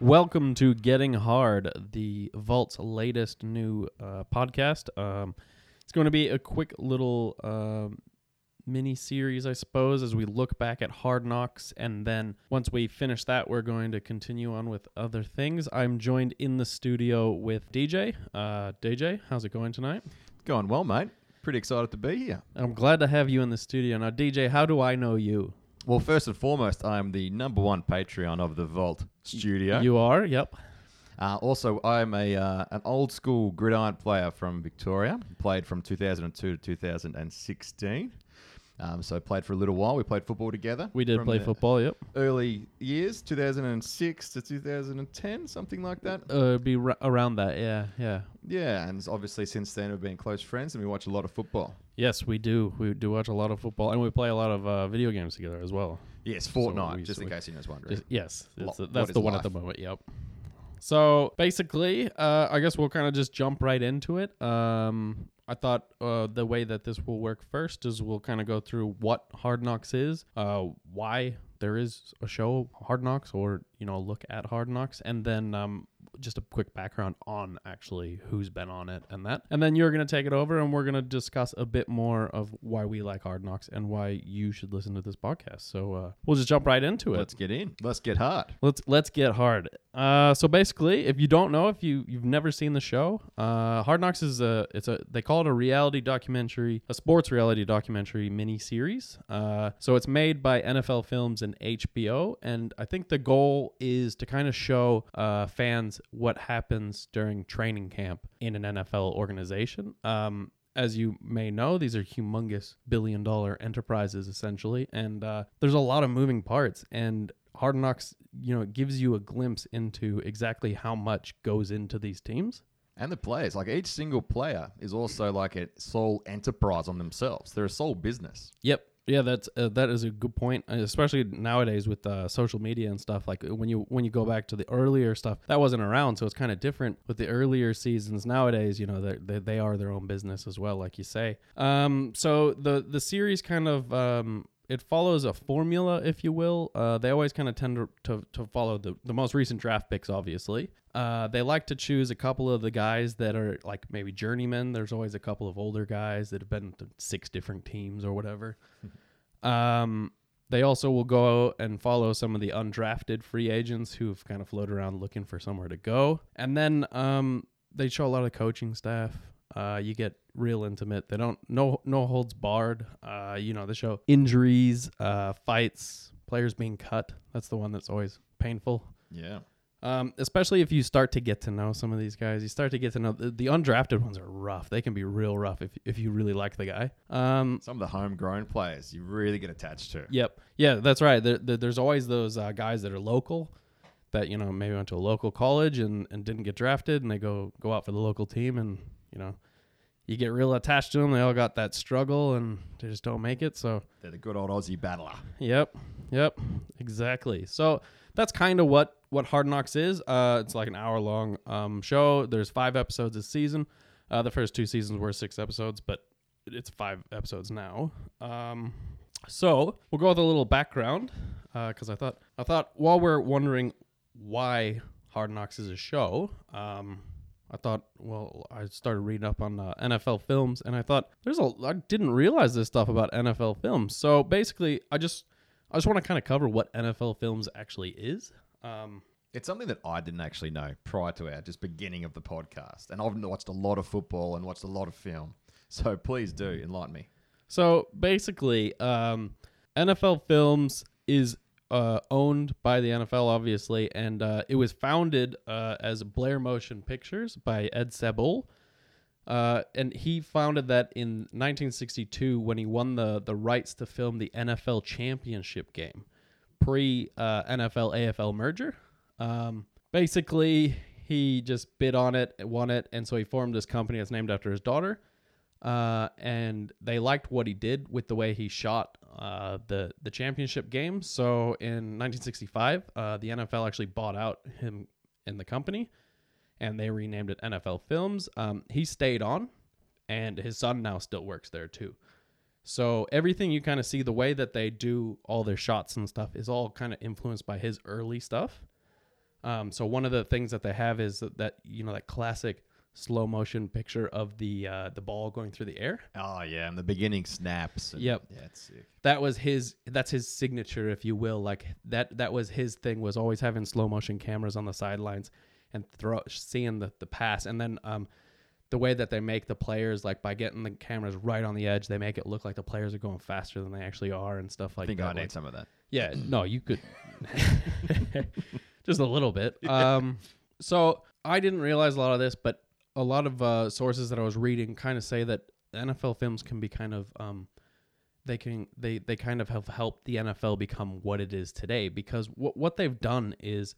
Welcome to Getting Hard, the Vault's latest new uh, podcast. Um, it's going to be a quick little um, mini series, I suppose, as we look back at Hard Knocks. And then once we finish that, we're going to continue on with other things. I'm joined in the studio with DJ. Uh, DJ, how's it going tonight? Going well, mate. Pretty excited to be here. I'm glad to have you in the studio. Now, DJ, how do I know you? Well, first and foremost, I am the number one Patreon of the Vault Studio. You are, yep. Uh, also, I'm a uh, an old school gridiron player from Victoria. Played from 2002 to 2016. Um, so played for a little while. We played football together. We did play football, yep. Early years, 2006 to 2010, something like that. Uh, it'd be ra- around that, yeah, yeah. Yeah, and obviously since then we've been close friends and we watch a lot of football. Yes, we do. We do watch a lot of football, and we play a lot of uh, video games together as well. Yes, So Fortnite, we- just so in case anyone's wondering. Just- yes, Lo- that's the one at the moment. Yep. So basically, uh, I guess we'll kind of just jump right into it. Um, I thought uh, the way that this will work first is we'll kind of go through what Hard Knocks is, uh, why there is a show Hard Knocks, or you know, look at Hard Knocks, and then um, just a quick background on actually who's been on it and that. And then you're going to take it over and we're going to discuss a bit more of why we like Hard Knocks and why you should listen to this podcast. So uh, we'll just jump right into it. Let's get in. Let's get hard. Let's let's get hard. Uh, so basically, if you don't know, if you you've never seen the show, uh, Hard Knocks is a it's a they call it a reality documentary, a sports reality documentary mini series. Uh, so it's made by NFL Films and HBO, and I think the goal is to kind of show uh, fans what happens during training camp in an NFL organization. Um, as you may know, these are humongous billion dollar enterprises essentially, and uh, there's a lot of moving parts. And Hard Knocks, you know, it gives you a glimpse into exactly how much goes into these teams. And the players, like each single player is also like a sole enterprise on themselves. They're a sole business. Yep. Yeah, that's uh, that is a good point, uh, especially nowadays with uh, social media and stuff. Like when you when you go back to the earlier stuff, that wasn't around, so it's kind of different with the earlier seasons. Nowadays, you know, they they are their own business as well, like you say. Um, so the the series kind of um, it follows a formula, if you will. Uh, they always kind of tend to, to, to follow the, the most recent draft picks, obviously. Uh, they like to choose a couple of the guys that are like maybe journeymen. There's always a couple of older guys that have been to six different teams or whatever. um, they also will go and follow some of the undrafted free agents who've kind of floated around looking for somewhere to go. And then um, they show a lot of coaching staff. Uh, you get real intimate. They don't no no holds barred. Uh, you know, they show injuries, uh, fights, players being cut. That's the one that's always painful. Yeah. Um, especially if you start to get to know some of these guys, you start to get to know the, the undrafted ones are rough. They can be real rough if if you really like the guy. Um, Some of the homegrown players you really get attached to. Yep. Yeah, that's right. There, there, there's always those uh, guys that are local that you know maybe went to a local college and, and didn't get drafted, and they go go out for the local team, and you know you get real attached to them. They all got that struggle, and they just don't make it. So They're the good old Aussie battler. Yep. Yep. Exactly. So that's kind of what what Hard Knocks is. Uh, it's like an hour long um, show. There's five episodes this season. Uh, the first two seasons were six episodes, but it's five episodes now. Um, so we'll go with a little background because I thought I thought while we're wondering why Hard Knocks is a show. Um, I thought, well, I started reading up on uh, NFL films, and I thought there's a. I didn't realize this stuff about NFL films. So basically, I just, I just want to kind of cover what NFL films actually is. Um, It's something that I didn't actually know prior to our just beginning of the podcast. And I've watched a lot of football and watched a lot of film. So please do enlighten me. So basically, um, NFL Films is uh, owned by the NFL, obviously, and uh, it was founded uh, as Blair Motion Pictures by Ed Sabol. Uh, and he founded that in 1962 when he won the, the rights to film the NFL championship game, pre uh, NFL AFL merger. Um, basically, he just bid on it, won it, and so he formed this company that's named after his daughter uh, and they liked what he did with the way he shot uh, the the championship game. So in 1965, uh, the NFL actually bought out him in the company, and they renamed it NFL Films. Um, he stayed on, and his son now still works there too. So everything you kind of see, the way that they do all their shots and stuff, is all kind of influenced by his early stuff. Um, so one of the things that they have is that, that you know that classic slow motion picture of the uh, the ball going through the air. Oh yeah, and the beginning snaps. And, Yep. Yeah, it's sick. That was his. That's his signature, if you will. Like that. That was his thing. Was always having slow motion cameras on the sidelines and throw seeing the the pass, and then um, the way that they make the players like by getting the cameras right on the edge, they make it look like the players are going faster than they actually are and stuff like think that. I Like- need some of that. yeah, no, you could just a little bit. Um, so I didn't realize a lot of this, but a lot of uh, sources that I was reading kind of say that NFL films can be kind of um, they can they they kind of have helped the NFL become what it is today because what what they've done is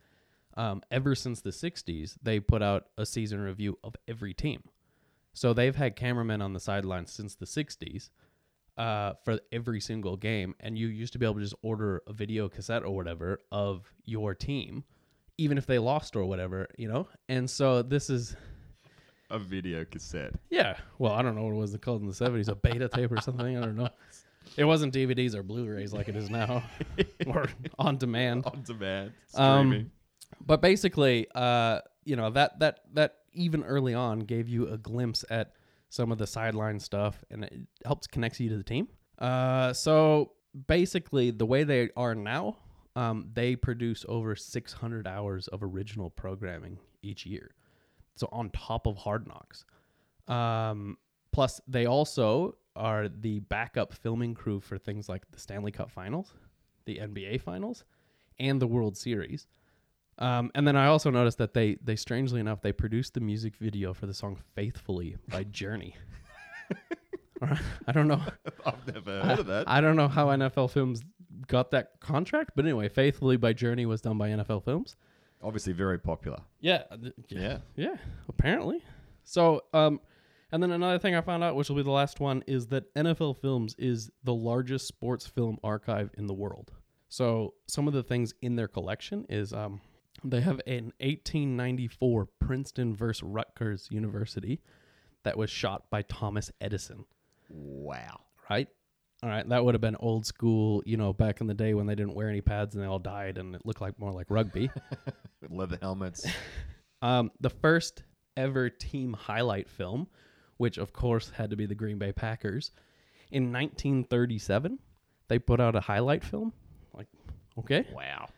um, ever since the '60s they put out a season review of every team. So they've had cameramen on the sidelines since the '60s uh, for every single game, and you used to be able to just order a video cassette or whatever of your team, even if they lost or whatever, you know. And so this is, A video cassette. yeah. Well, I don't know what it was called in the seventies, a beta tape or something. I don't know. It wasn't DVDs or Blu-rays like it is now, or on demand. On demand. Um, Streaming. But basically, uh, you know that that that even early on gave you a glimpse at some of the sideline stuff, and it helps connects you to the team. Uh, so basically, the way they are now, um, they produce over 600 hours of original programming each year. So on top of Hard Knocks, um, plus they also are the backup filming crew for things like the Stanley Cup Finals, the NBA Finals, and the World Series. Um, and then I also noticed that they they strangely enough they produced the music video for the song "Faithfully" by Journey. I don't know. I've never heard of that. I don't know how NFL Films got that contract, but anyway, "Faithfully" by Journey was done by NFL Films. Obviously, very popular. Yeah, th- Yeah. yeah, apparently. So, um, and then another thing I found out, which will be the last one, is that NFL Films is the largest sports film archive in the world. So, some of the things in their collection is um, they have an 1894 Princeton versus Rutgers University that was shot by Thomas Edison. Wow. Right. All right, that would have been old school, you know, back in the day when they didn't wear any pads and they all died, and it looked like more like rugby. Leather helmets. Um, the first ever team highlight film, which of course had to be the Green Bay Packers, in 1937, they put out a highlight film. Like, okay. wow.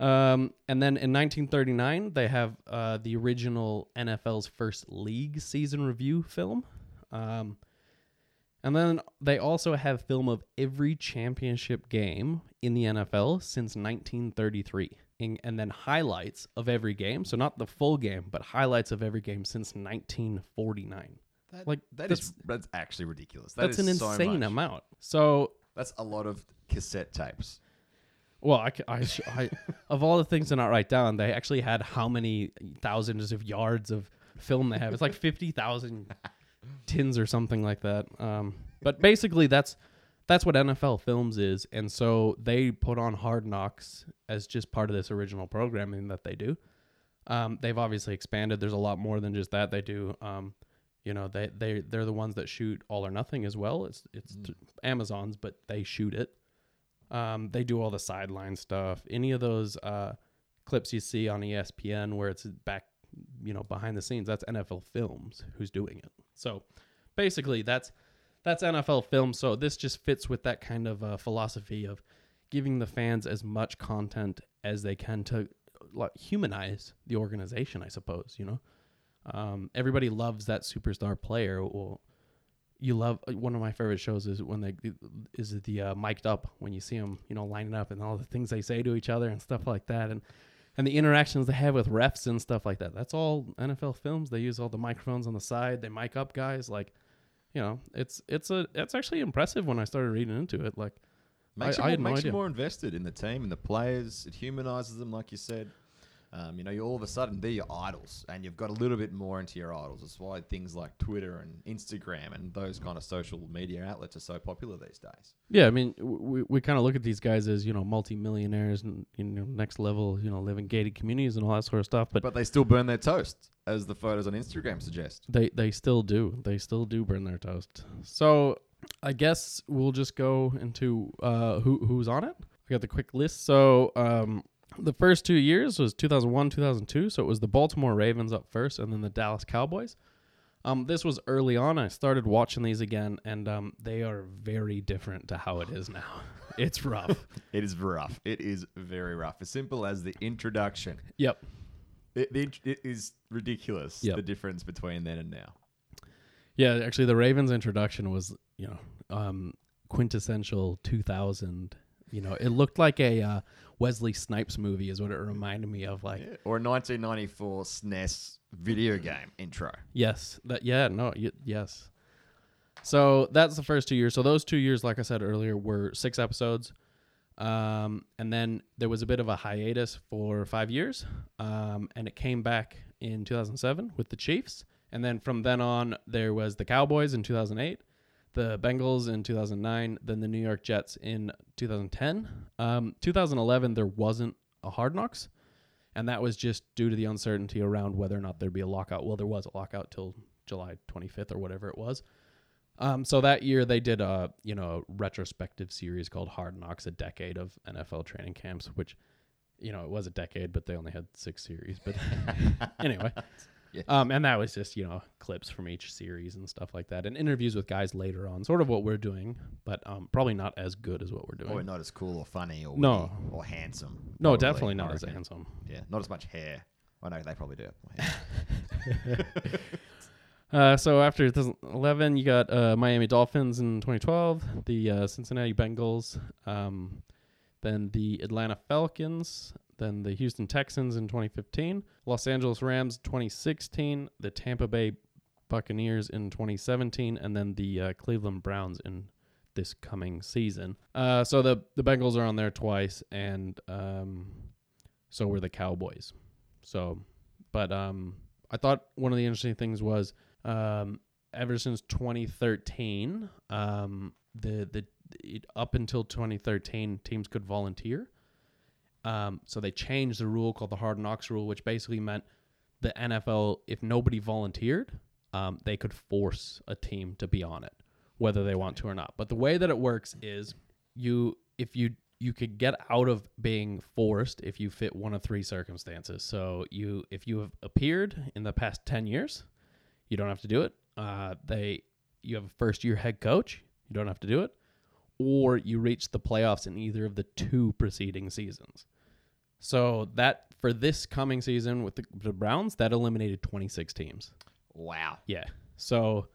Um, and then in 1939, they have uh, the original NFL's first league season review film. Um, and then they also have film of every championship game in the NFL since 1933. In, and then highlights of every game. So not the full game, but highlights of every game since 1949. That, Like, that that's- is that's actually ridiculous. That That's an insane much. amount. So That's a lot of cassette tapes. Well, I, I, I, of all the things to not write down, they actually had how many thousands of yards of film they have. It's like fifty thousand tins or something like that. Um, but basically, that's that's what NFL Films is, and so they put on Hard Knocks as just part of this original programming that they do. Um, they've obviously expanded. There's a lot more than just that they do. Um, you know, they they they're the ones that shoot All or Nothing as well. It's it's th- Amazon's, but they shoot it. Um, they do all the sideline stuff. Any of those uh, clips you see on ESPN where it's back, you know, behind the scenes, that's NFL Films who's doing it. So basically, that's that's NFL Films. So this just fits with that kind of uh, philosophy of giving the fans as much content as they can to like humanize the organization. I suppose you know. Um, everybody loves that superstar player. Well, you love uh, one of my favorite shows is when they is the uh, mic'd up when you see them, you know, lining up and all the things they say to each other and stuff like that, and and the interactions they have with refs and stuff like that. That's all NFL films. They use all the microphones on the side. They mic up guys like, you know, it's it's a it's actually impressive when I started reading into it. Like, Makes, I- you, I more, had no makes you more invested in the team and the players. It humanizes them, like you said. Um, you know, you all of a sudden they're your idols, and you've got a little bit more into your idols. That's why things like Twitter and Instagram and those kind of social media outlets are so popular these days. Yeah, I mean, we we kind of look at these guys as you know multi-millionaires and you know next level, you know, live in gated communities and all that sort of stuff. But But they still burn their toast, as the photos on Instagram suggest. they they still do. They still do burn their toast. So I guess we'll just go into uh, who who's on it. We got the quick list. So um, the first two years was 2001, 2002. So it was the Baltimore Ravens up first, and then the Dallas Cowboys. Um, this was early on. I started watching these again, and um, they are very different to how it is now. It's rough. It is rough. It is very rough. As simple as the introduction. yep. It, the int- it is ridiculous Yep. the difference between then and now. Yeah, actually, the Ravens introduction was, you know, um, quintessential 2000. You know, it looked like a uh, Wesley Snipes movie, is what it reminded me of. Like, Or a 1994 SNES video game intro. yes, that, yeah, no, y- yes. So that's the first two years. So those two years, like I said earlier, were six episodes. Um, and then there was a bit of a hiatus for five years. Um, and it came back in 2007 with the Chiefs. And then from then on, there was the Cowboys in 2008, the Bengals in 2009, then the New York Jets in 2010. Um, 2011, there wasn't a Hard Knocks. And that was just due to the uncertainty around whether or not there'd be a lockout. Well, there was a lockout till July 25th or whatever it was. Um, so that year they did a you know retrospective series called Hard Knocks, a decade of NFL training camps, which you know it was a decade, but they only had six series. But anyway, Yeah. um, and that was just you know clips from each series and stuff like that, and interviews with guys later on, sort of what we're doing, but um, probably not as good as what we're doing. Or not as cool or funny or No. witty or handsome. no, probably, definitely not as handsome. Yeah, not as much hair. I know they probably do. Uh, so after 2011, you got uh, Miami Dolphins in 2012, the uh, Cincinnati Bengals, um, then the Atlanta Falcons, then the Houston Texans in 2015, Los Angeles Rams 2016, the Tampa Bay Buccaneers in 2017, and then the uh, Cleveland Browns in this coming season. Uh, so the the Bengals are on there twice, and um, so were the Cowboys. So, but um, I thought one of the interesting things was um, ever since 2013, um, the the it, up until 2013, teams could volunteer. Um, so they changed the rule called the Hard Knocks rule, which basically meant the NFL, if nobody volunteered, um, they could force a team to be on it, whether they want to or not. But the way that it works is you if you you could get out of being forced if you fit one of three circumstances. So you if you have appeared in the past 10 years, you don't have to do it. Uh, they you have a first year head coach, you don't have to do it. Or you reach the playoffs in either of the two preceding seasons. So that for this coming season with the, the Browns, that eliminated 26 teams. wow. Yeah. So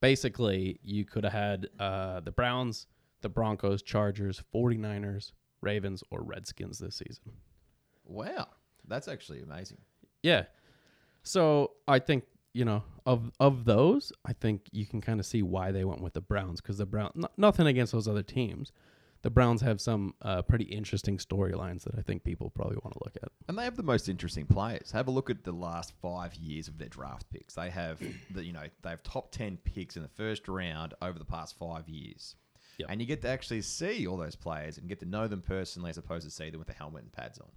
basically, you could have had uh, the Browns, the Broncos, Chargers, 49ers, Ravens, or Redskins this season. Wow. That's actually amazing. Yeah. So I think you know of of those, I think you can kind of see why they went with the Browns because the Browns. no, nothing against those other teams. The Browns have some uh, pretty interesting storylines that I think people probably want to look at. And they have the most interesting players. Have a look at the last five years of their draft picks. They have the you know they have top ten picks in the first round over the past five years. Yep. And you get to actually see all those players and get to know them personally as opposed to see them with a helmet and pads on.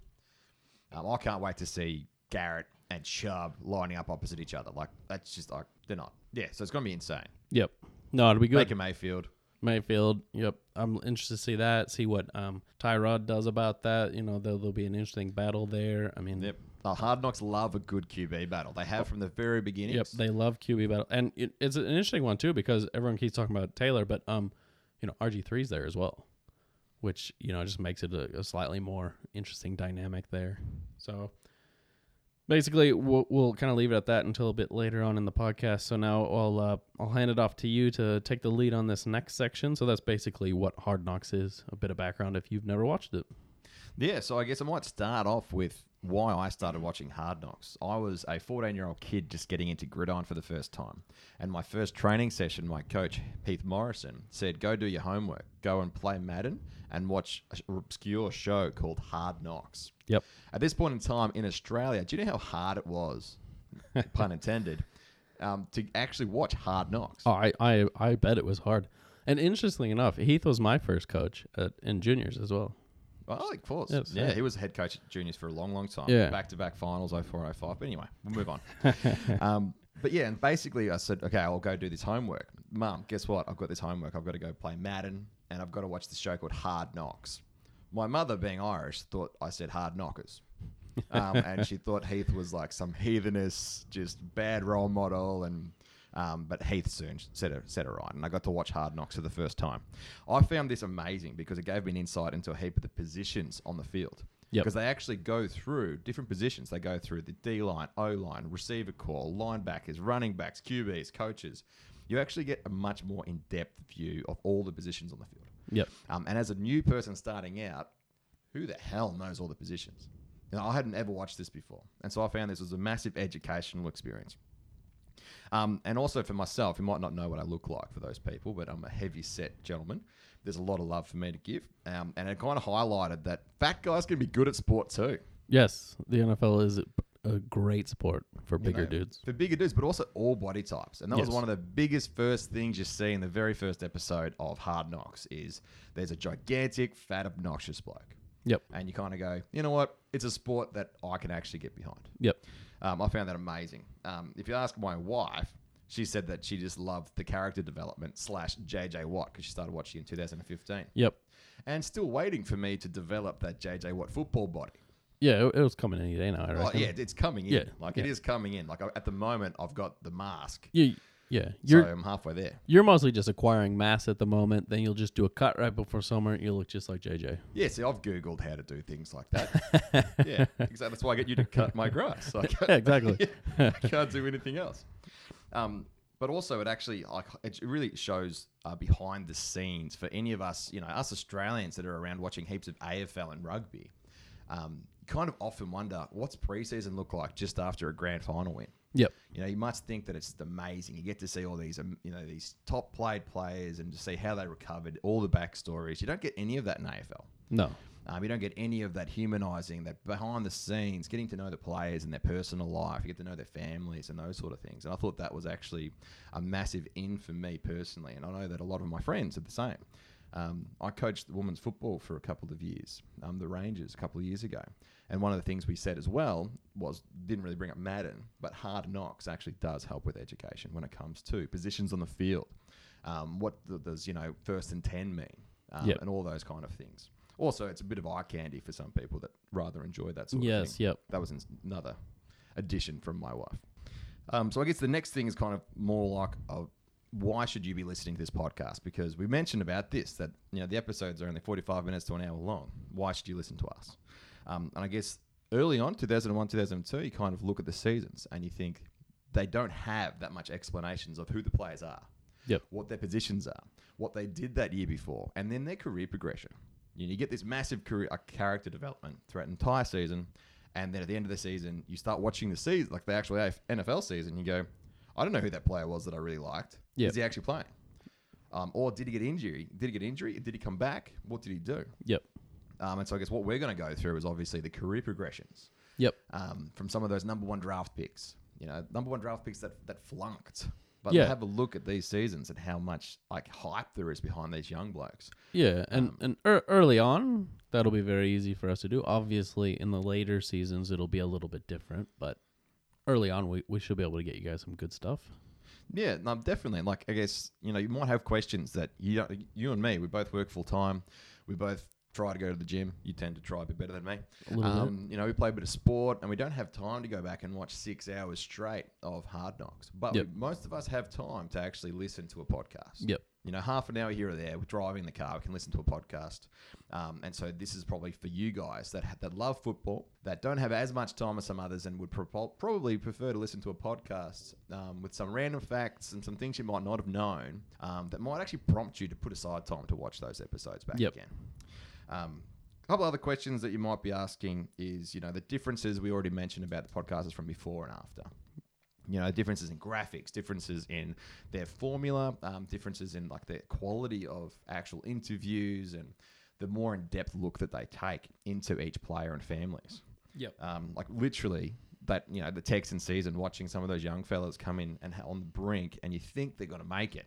Um, I can't wait to see Garrett and Chubb lining up opposite each other. Like that's just like they're not. Yeah, so it's gonna be insane. Yep. No, it'll be good. Baker Mayfield. Mayfield. Yep. I'm interested to see that. See what um, Tyrod does about that. You know, there'll, there'll be an interesting battle there. I mean, Yep. The Hard Knocks love a good QB battle. They have from the very beginning. Yep, they love QB battle, and it, it's an interesting one too because everyone keeps talking about Taylor, but um, you know RG 3s there as well, which you know just makes it a, a slightly more interesting dynamic there. So basically, we'll, we'll kind of leave it at that until a bit later on in the podcast. So now I'll uh, I'll hand it off to you to take the lead on this next section. So that's basically what Hard Knocks is, a bit of background if you've never watched it. Yeah, so I guess I might start off with why I started watching Hard Knocks. I was a 14 year old kid just getting into gridiron for the first time. And my first training session, my coach, Heath Morrison, said, Go do your homework, go and play Madden and watch an obscure show called Hard Knocks. Yep. At this point in time in Australia, do you know how hard it was, pun intended, um, to actually watch Hard Knocks? Oh, I, I I bet it was hard. And interestingly enough, Heath was my first coach at, in juniors as well. Oh, of course. Yeah, yeah. he was head coach at juniors for a long, long time. Yeah. Back to back finals, 04, 05. But anyway, we'll move on. um, but yeah, and basically I said, okay, I'll go do this homework. Mum, guess what? I've got this homework. I've got to go play Madden and I've got to watch this show called Hard Knocks. My mother, being Irish, thought I said hard knockers. um, and she thought Heath was like some heathenous, just bad role model. And um, but Heath soon set it set it right, and I got to watch Hard Knocks for the first time. I found this amazing because it gave me an insight into a heap of the positions on the field. Yep. Because they actually go through different positions. They go through the D line, O line, receiver call, linebackers, running backs, QBs, coaches. You actually get a much more in depth view of all the positions on the field. Yep. Um, and as a new person starting out, who the hell knows all the positions? You know, I hadn't ever watched this before, and so I found this was a massive educational experience. Um, and also for myself, you might not know what I look like for those people, but I'm a heavy set gentleman. There's a lot of love for me to give, um, and it kind of highlighted that fat guys can be good at sport too. Yes, the NFL is a great sport for you bigger know, dudes. For bigger dudes, but also all body types. And that was one of the biggest first things you see in the very first episode of Hard Knocks is there's a gigantic, fat, obnoxious bloke. Yep. And you kind of go, you know what? It's a sport that I can actually get behind. Yep. Um, I found that amazing. Um, if you ask my wife, she said that she just loved the character development slash JJ Watt because she started watching in 2015 Yep. and still waiting for me to develop that JJ Watt football body. Yeah, it, it was coming any day now. I Oh, yeah, it's coming in. Yeah, Like it yeah. is coming in. Like I- at the moment, I've got the mask. You, yeah. You're I'm halfway there. you're mostly just acquiring mass at the moment. Then you'll just do a cut right before summer. And You look just like JJ. Yeah, see, I've Googled how to do things like that. yeah, exactly. That's why I get you to cut my grass. Yeah, exactly. I can't do anything else. Um, but also, it actually like it really shows uh, behind the scenes for any of us, you know, us Australians that are around watching heaps of AFL and rugby. Um, kind of often wonder what's preseason look like just after a grand final win. Yep. You know, you must think that it's amazing. You get to see all these, um, you know, these top played players and to see how they recovered, all the backstories. You don't get any of that in AFL. No. Um, you don't get any of that humanizing, that behind the scenes, getting to know the players and their personal life. You get to know their families and those sort of things. And I thought that was actually a massive in for me personally. And I know that a lot of my friends are the same. Um, I coached women's football for a couple of years, um, the Rangers, a couple of years ago. And one of the things we said as well was didn't really bring up Madden, but Hard Knocks actually does help with education when it comes to positions on the field. Um, what th- does you know first and ten mean, um, Yep. and all those kind of things. Also, it's a bit of eye candy for some people that rather enjoy that sort of thing. Yes. Yep. That was another addition from my wife. Um, so I guess the next thing is kind of more like a, why should you be listening to this podcast? Because we mentioned about this that you know the episodes are only forty five minutes to an hour long. Why should you listen to us? Um, and I guess early on, two thousand and one, two thousand and two, you kind of look at the seasons and you think they don't have that much explanations of who the players are Yep. what their positions are, what they did that year before, and then their career progression. You, know, you get this massive career uh, character development throughout an entire season, and then at the end of the season, you start watching the season, like the actual NFL season. You go, I don't know who that player was that I really liked. Yep. Is he actually playing? Um, or did he get injury? Did he get injury? Did he come back? What did he do? Yep. Um, and so I guess what we're going to go through is obviously the career progressions Yep. um, from some of those number one draft picks. You know, number one draft picks that, that flunked. But Yeah. have a look at these seasons and how much like hype there is behind these young blokes. Yeah, and Um, and ear early on, that'll be very easy for us to do. Obviously, in the later seasons, it'll be a little bit different, but early on, we, we should be able to get you guys some good stuff. Yeah, no, definitely. Like I guess you know you might have questions that you don't. You and me, we both work full time. We both try to go to the gym. You tend to try a bit better than me. A little bit. Um, you know, we play a bit of sport, and we don't have time to go back and watch six hours straight of hard knocks. But Yep. we, most of us have time to actually listen to a podcast. Yep. You know, half an hour here or there, we're driving the car, we can listen to a podcast. Um, and so this is probably for you guys that ha- that love football, that don't have as much time as some others, and would pro- probably prefer to listen to a podcast um, with some random facts and some things you might not have known um, that might actually prompt you to put aside time to watch those episodes back Yep. again. Um, A couple other questions that you might be asking is, you know, the differences we already mentioned about the podcasters from before and after. You know, differences in graphics, differences in their formula, um, differences in like the quality of actual interviews, and the more in depth look that they take into each player and families. Yep. Um, like literally, that you know, the Texan season, watching some of those young fellas come in and on the brink, and you think they're going to make it,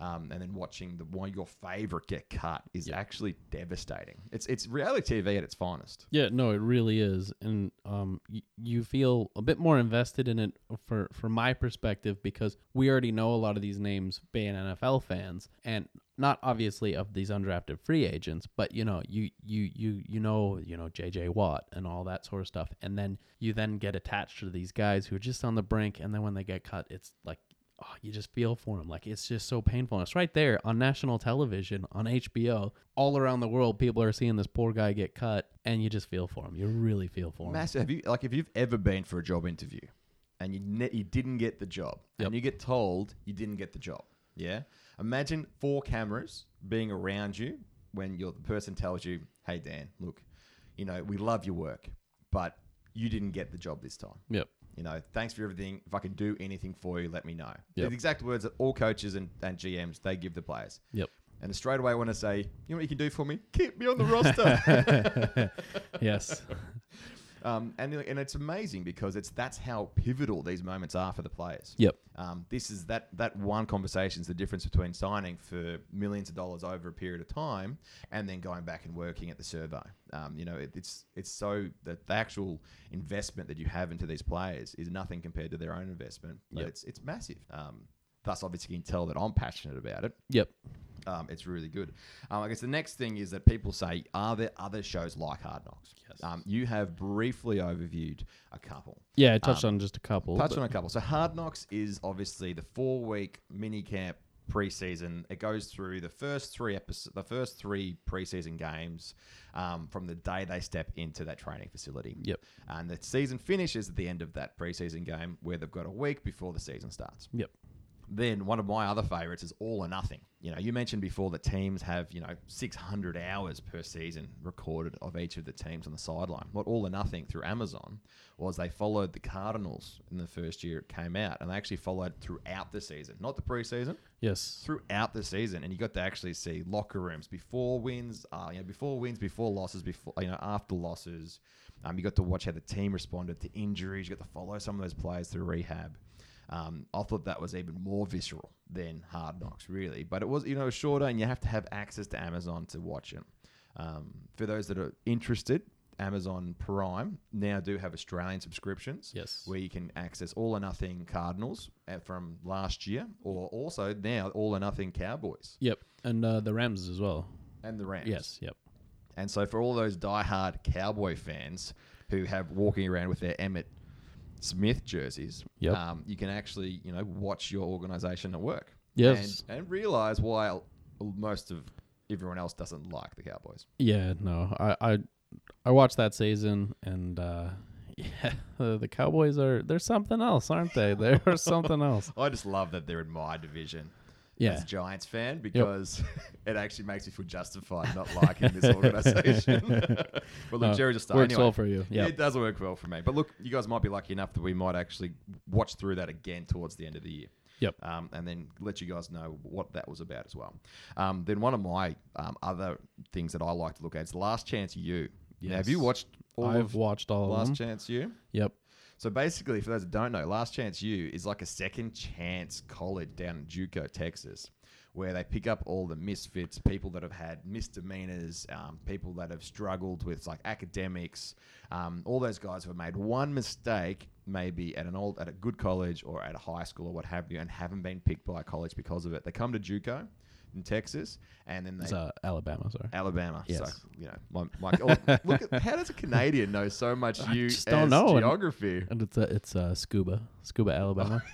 um, and then watching the one your favorite get cut is Yep. actually devastating. It's it's reality TV at its finest. Yeah, no, it really is, and um, y- you feel a bit more invested in it for from my perspective because we already know a lot of these names being NFL fans, and not obviously of these undrafted free agents, but you know, you you you you know, you know, J.J. Watt and all that sort of stuff, and then you then get attached to these guys who are just on the brink, and then when they get cut, it's like. Oh, you just feel for him. Like it's just so painful. And it's right there on national television on HBO. All around the world, people are seeing this poor guy get cut, and you just feel for him. You really feel for him. Massive. Have you like if you've ever been for a job interview and you ne- you didn't get the job Yep. and you get told you didn't get the job, yeah? Imagine four cameras being around you when your the person tells you, "Hey Dan, look, you know we love your work, but you didn't get the job this time. Yep. You know, thanks for everything. If I can do anything for you, let me know." Yep. The exact words that all coaches and, and GMs they give the players. Yep. And straight away, I want to say, you know what you can do for me? Keep me on the roster. yes. Um, and and it's amazing because it's that's how pivotal these moments are for the players. Yep. Um, this is that that one conversation is the difference between signing for millions of dollars over a period of time and then going back and working at the survey. Um, you know, it, it's it's so that the actual investment that you have into these players is nothing compared to their own investment. But Yep. it's it's massive. Um, thus, obviously, you can tell that I'm passionate about it. Yep. Um, it's really good. Um, I guess the next thing is that people say, are there other shows like Hard Knocks? Yes. Um, you have briefly overviewed a couple. Yeah, I touched on just a couple. Touched on a couple. So Hard Knocks is obviously the four week mini camp preseason. It goes through the first three episodes, the first three preseason games um, from the day they step into that training facility. Yep. And the season finishes at the end of that preseason game where they've got a week before the season starts. Yep. Then one of my other favorites is All or Nothing. You know, you mentioned before that teams have, you know, 600 hours per season recorded of each of the teams on the sideline. What All or Nothing through Amazon was they followed the Cardinals in the first year it came out, and they actually followed throughout the season, not the preseason, Yes. throughout the season, and you got to actually see locker rooms before wins, uh, you know, before wins, before losses, before you know, after losses. Um, you got to watch how the team responded to injuries. You got to follow some of those players through rehab. Um, I thought that was even more visceral than Hard Knocks, really. But it was, you know, shorter, and you have to have access to Amazon to watch it. Um, for those that are interested, Amazon Prime now do have Australian subscriptions Yes. where you can access All or Nothing Cardinals uh, from last year, or also now All or Nothing Cowboys Yep. And uh, the Rams as well. and the Rams. Yes. Yep. And so for all those diehard Cowboy fans who have walking around with their Emmitt Smith jerseys, Yep. um, you can actually you know watch your organization at work. Yes. And, and realize why most of everyone else doesn't like the Cowboys. Yeah. No. I I I watched that season and uh, yeah, the, the Cowboys are they're something else, aren't they? They're something else. I just love that they're in my division. Yeah. as a Giants fan because it actually makes me feel justified not liking this organization. but look, No, Jerry's a star. works anyway, well for you. Yeah. It does work well for me. But look, you guys might be lucky enough that we might actually watch through that again towards the end of the year. Yep. Um, and then let you guys know what that was about as well. Um, then one of my um, other things that I like to look at is Last Chance U. Now, have you watched all I've of watched all of Last them. Chance U? Yep. So basically, for those that don't know, Last Chance U is like a second chance college down in JUCO, Texas, where they pick up all the misfits, people that have had misdemeanors, um, people that have struggled with like academics, um, all those guys who have made one mistake, maybe at an old, at a good college or at a high school or what have you, and haven't been picked by a college because of it. They come to JUCO in Texas, and then they It's uh, Alabama. Sorry. Alabama. Yes. So, you know, my, my, oh, look at how does a Canadian know so much I you don't know, geography? And it's uh, it's uh, Scooba, Scooba, Alabama.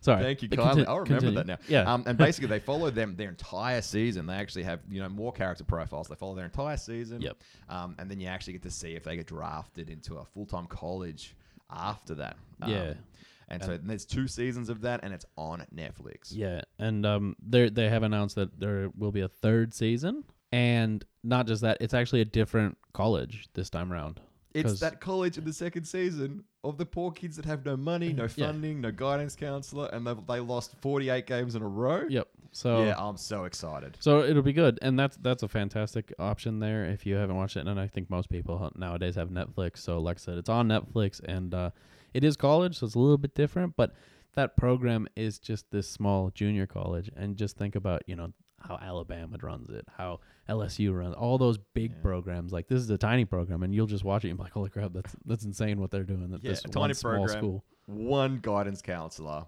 Sorry. Thank you But kindly. conti- I'll remember continue. that now. Yeah. Um, and basically, they follow them their entire season. They actually have you know more character profiles. They follow their entire season. Yep. Um, Um, and then you actually get to see if they get drafted into a full time college after that. Um, Yeah. And so there's two seasons of that, and it's on Netflix. Yeah, and um, they they have announced that there will be a third season. And not just that, it's actually a different college this time around. It's that college in the second season of the poor kids that have no money, no Yeah. funding, no guidance counselor, and they they lost 48 games in a row. Yep. So Yeah, I'm so excited. So it'll be good, and that's that's a fantastic option there if you haven't watched it. And I think most people nowadays have Netflix. So like I said, it's on Netflix, and uh, it is college, so it's a little bit different. But that program is just this small junior college, and just think about you know how Alabama runs it, how LSU runs all those big Yeah. programs. Like this is a tiny program, and you'll just watch it and be like, holy crap, that's that's insane what they're doing at Yeah, this a one tiny small program. school. One guidance counselor,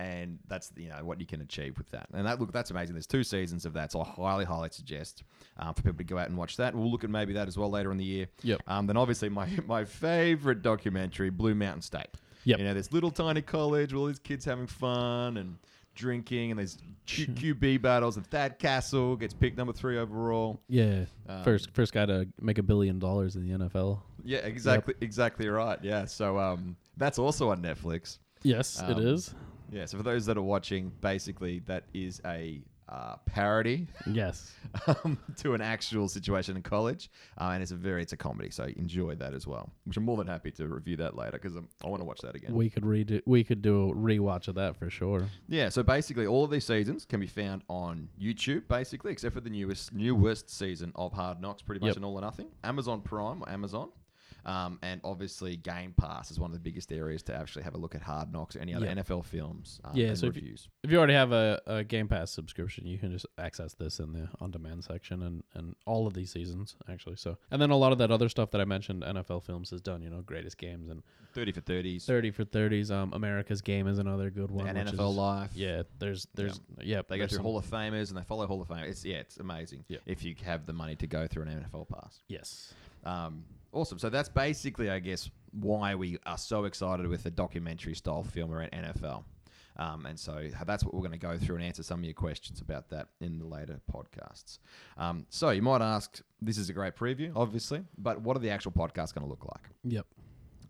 and that's you know what you can achieve with that. And that look, that's amazing. There's two seasons of that, so I highly, highly suggest um, for people to go out and watch that. We'll look at maybe that as well later in the year. Yep. Um, then obviously my my favorite documentary, Blue Mountain State. Yep. You know, this little tiny college with all these kids having fun and drinking, and there's Q- QB battles, and Thad Castle gets picked number three overall. Yeah, Um, first first guy to make a billion dollars in the NFL. Yeah, exactly, exactly right. Yeah, so um, that's also on Netflix. Yes, it Um, is. Yeah, so for those that are watching, basically that is a uh, parody Yes. um, to an actual situation in college, uh, and it's a very it's a comedy, so enjoy that as well. Which I'm more than happy to review that later because I want to watch that again. We could redo We could do a rewatch of that for sure. Yeah, so basically all of these seasons can be found on YouTube, basically, except for the newest newest season of Hard Knocks, pretty much Yep. an all or nothing. Amazon Prime, or Amazon. Um, and obviously, Game Pass is one of the biggest areas to actually have a look at Hard Knocks or any other Yeah. NFL films um, Yeah, so if you- reviews. If you already have a, a Game Pass subscription, you can just access this in the on-demand section and, and all of these seasons actually. So and then a lot of that other stuff that I mentioned, NFL Films has done. You know, greatest games and 30 for 30s. thirty for thirties. Um, America's Game is another good one. and NFL is- Live. Yeah, there's there's yeah. They go through Hall of Famers and they follow Hall of Fame. It's yeah, it's amazing. Yeah. If you have the money to go through an NFL pass. Yes. Um, awesome. So that's basically, I guess, why we are so excited with the documentary style film around NFL. Um, and so that's what we're going to go through and answer some of your questions about that in the later podcasts. Um, so you might ask, this is a great preview, obviously, but what are the actual podcasts going to look like? Yep.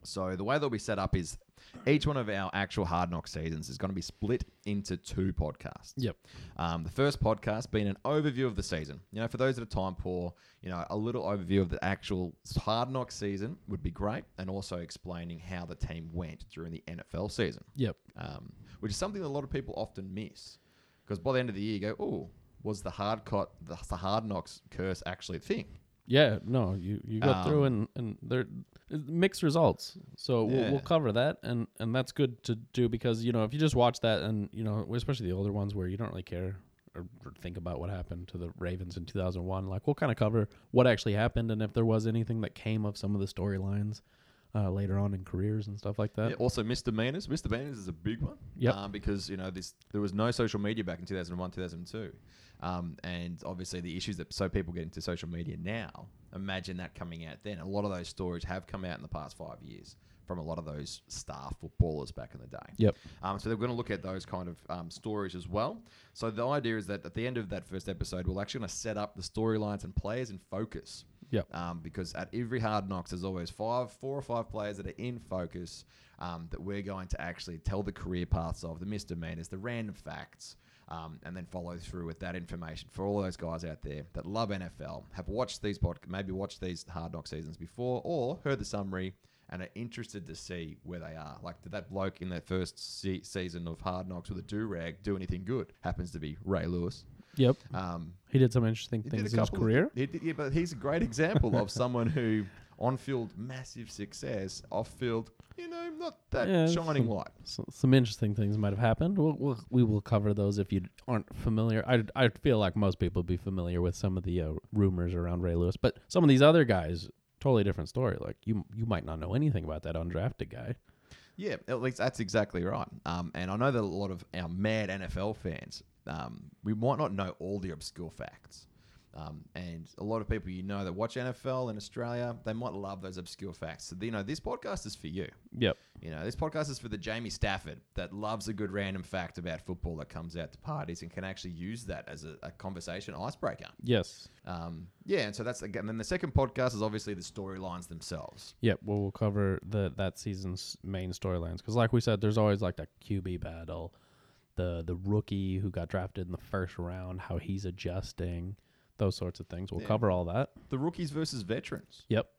So the way that we set up is each one of our actual Hard Knock seasons is going to be split into two podcasts. Yep. Um, the first podcast being an overview of the season. You know, for those that are time poor, you know, a little overview of the actual Hard Knock season would be great, and also explaining how the team went during the NFL season, Yep. um, which is something that a lot of people often miss. Because by the end of the year, you go, "Oh, was the hard cut the, the Hard Knocks curse actually a thing?" Yeah, no, you you go um, through and and there mixed results. So yeah. we'll, we'll, cover that, and and that's good to do because you know if you just watch that and you know especially the older ones where you don't really care or, or think about what happened to the Ravens in 2001, like we'll kind of cover what actually happened and if there was anything that came of some of the storylines. Uh, later on in careers and stuff like that. Yeah, also misdemeanors. Misdemeanors is a big one. Yeah. Um, because you know this, there was no social media back in 2001, 2002 um, and obviously the issues that so people get into social media now. Imagine that coming out then. A lot of those stories have come out in the past five years from a lot of those star footballers back in the day. Yep. Um, so they're going to look at those kind of um, stories as well. So the idea is that at the end of that first episode, we're actually going to set up the storylines and players in focus. Yep. Um, because at every hard knocks, there's always five, four or five players that are in focus um, that we're going to actually tell the career paths of, the misdemeanors, the random facts, um, and then follow through with that information for all those guys out there that love NFL, have watched these pod, maybe watched these hard knock seasons before, or heard the summary and are interested to see where they are. Like, did that bloke in that first se- season of Hard Knocks with a do rag do anything good? Happens to be Ray Lewis. Yep. Um, He did some interesting he did a things in his couple of- career. he did- yeah, but he's a great example of someone who, on field, massive success. Off field, you know, not that Yeah, shining some- light. So, some interesting things might have happened. We'll, we'll we will cover those if you aren't familiar. I I feel like most people would be familiar with some of the uh, rumors around Ray Lewis, but some of these other guys, totally different story. Like you you might not know anything about that undrafted guy. Yeah, at least that's exactly right. Um, and I know that a lot of our mad NFL fans, um, we might not know all the obscure facts. Um, and a lot of people you know that watch NFL in Australia, they might love those obscure facts. So, you know, this podcast is for you. Yep. You know, this podcast is for the Jamie Stafford that loves a good random fact about football that comes out to parties and can actually use that as a, a conversation icebreaker. Yes. Um, yeah, and so that's again. Then the second podcast is obviously the storylines themselves. Yep. Well, we'll cover the that season's main storylines because, like we said, there's always like that QB battle, the the rookie who got drafted in the first round, how he's adjusting, those sorts of things. We'll Yeah. cover all that. The rookies versus veterans. Yep.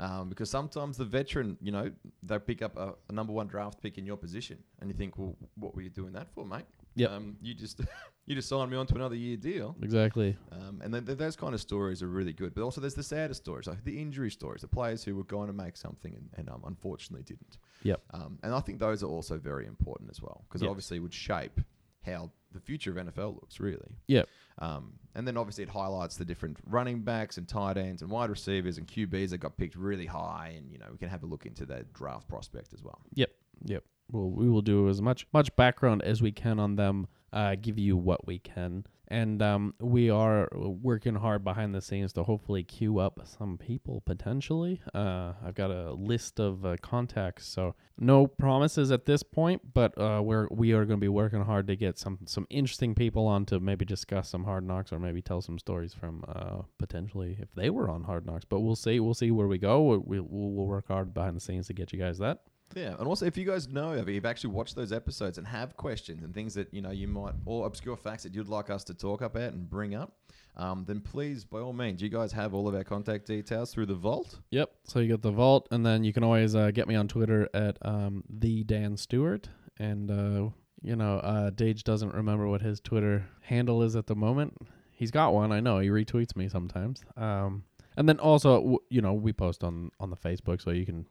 Um, because sometimes the veteran, you know, they pick up a, a number one draft pick in your position, and you think, well, what were you doing that for, mate? Yep. Um, you just you just signed me on to another year deal. Exactly. Um, and then th- those kind of stories are really good. But also, there's the sadder stories, like the injury stories, the players who were going to make something and, and um, unfortunately didn't. Yep. Um, and I think those are also very important as well, because Yep. obviously would shape how the future of NFL looks, really. Yep. Um, and then obviously it highlights the different running backs and tight ends and wide receivers and QBs that got picked really high. And, you know, we can have a look into their draft prospect as well. Yep. Yep. Well, we will do as much much background as we can on them. Uh, give you what we can, and um, we are working hard behind the scenes to hopefully queue up some people potentially. Uh, I've got a list of uh, contacts, so no promises at this point, but uh, we're we are going to be working hard to get some some interesting people on to maybe discuss some hard knocks or maybe tell some stories from uh, potentially if they were on hard knocks. But we'll see. We'll see where we go. We, we'll, we'll work hard behind the scenes to get you guys that. Yeah, and also if you guys know, if you've actually watched those episodes and have questions and things that you know you might or obscure facts that you'd like us to talk about and bring up, um, then please, by all means, you guys have all of our contact details through the vault. Yep. So you get the vault, and then you can always uh, get me on Twitter at um, the Dan Stewart. And uh, you know, uh, Dage doesn't remember what his Twitter handle is at the moment. He's got one, I know. He retweets me sometimes. Um, and then also, you know, we post on on the Facebook, so you can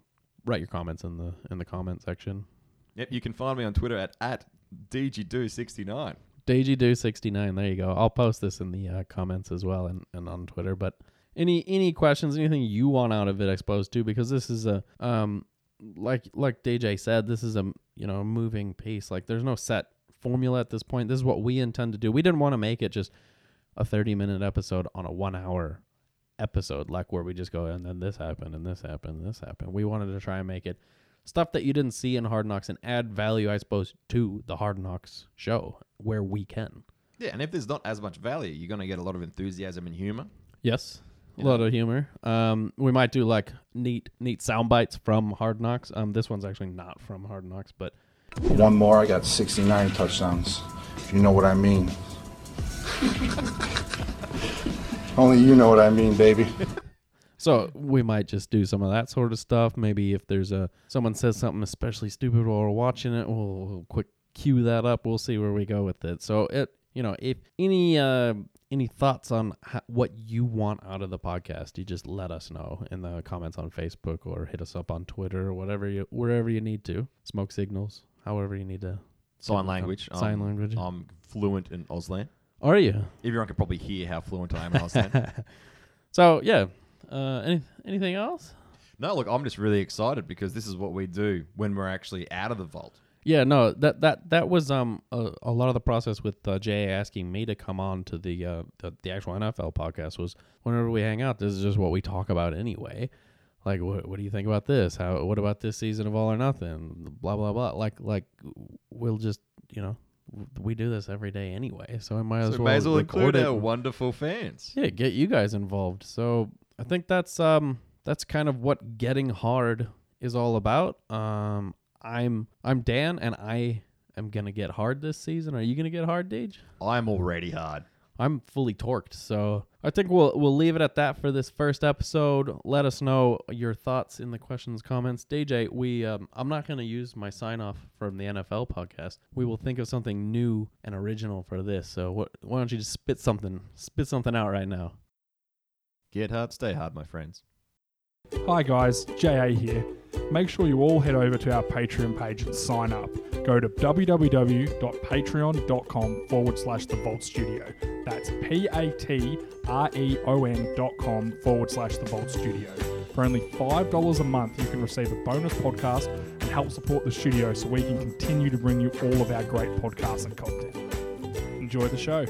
write your comments in the in the comment section. Yep, you can find me on Twitter at at dgdo69. DGDo69, There you go. I'll post this in the uh, comments as well and, and on Twitter. But any any questions, anything you want out of it, exposed too, because this is a um like like DJ said, this is a you know moving piece. Like there's no set formula at this point. This is what we intend to do. We didn't want to make it just a 30 minute episode on a one hour episode, like where we just go and then this happened and this happened and this happened. We wanted to try and make it stuff that you didn't see in Hard Knocks and add value, I suppose, to the Hard Knocks show where we can. Yeah, and if there's not as much value, you're going to get a lot of enthusiasm and humor. Yes. A lot know. of humor. Um, we might do like neat, neat sound bites from Hard Knocks. Um, this one's actually not from Hard Knocks, but One more, I got 69 touchdowns. If you know what I mean. Only you know what I mean, baby. so we might just do some of that sort of stuff. Maybe if there's a someone says something especially stupid while we're watching it, we'll, we'll quick cue that up. We'll see where we go with it. So it, you know, if any uh, any thoughts on ho- what you want out of the podcast, you just let us know in the comments on Facebook or hit us up on Twitter or whatever you wherever you need to. Smoke signals, however you need to. Sign language. Sign Um, language. I'm fluent in Auslan. Are you? Everyone can probably hear how fluent I am in Auslan. so yeah. Uh, any anything else? no, look, I'm just really excited because this is what we do when we're actually out of the vault. Yeah, no, that that that was um a, a lot of the process with uh, Jay asking me to come on to the, uh, the the actual NFL podcast was whenever we hang out, this is just what we talk about anyway. Like, what what do you think about this? How what about this season of All or Nothing? Blah blah blah. Like like we'll just you know we do this every day anyway, so I might as So well may as well include it our wonderful fans. yeah, get you guys involved. So I think that's um that's kind of what getting hard is all about. Um I'm I'm Dan and I am gonna get hard this season. Are you gonna get hard, Dage? I'm already hard. I'm fully torqued, so I think we'll we'll leave it at that for this first episode. Let us know your thoughts in the questions, comments. DJ, we um, I'm not gonna use my sign off from the NFL podcast. We will think of something new and original for this. So what, why don't you just spit something spit something out right now? Get hard, stay hard, my friends. Hi guys, JA here. Make sure you all head over to our Patreon page and sign up. Go to www.patreon.com forward slash The Vault Studio. That's P A T R E O N dot com forward slash The Vault Studio. For only $5 a month, you can receive a bonus podcast and help support the studio so we can continue to bring you all of our great podcasts and content. Enjoy the show.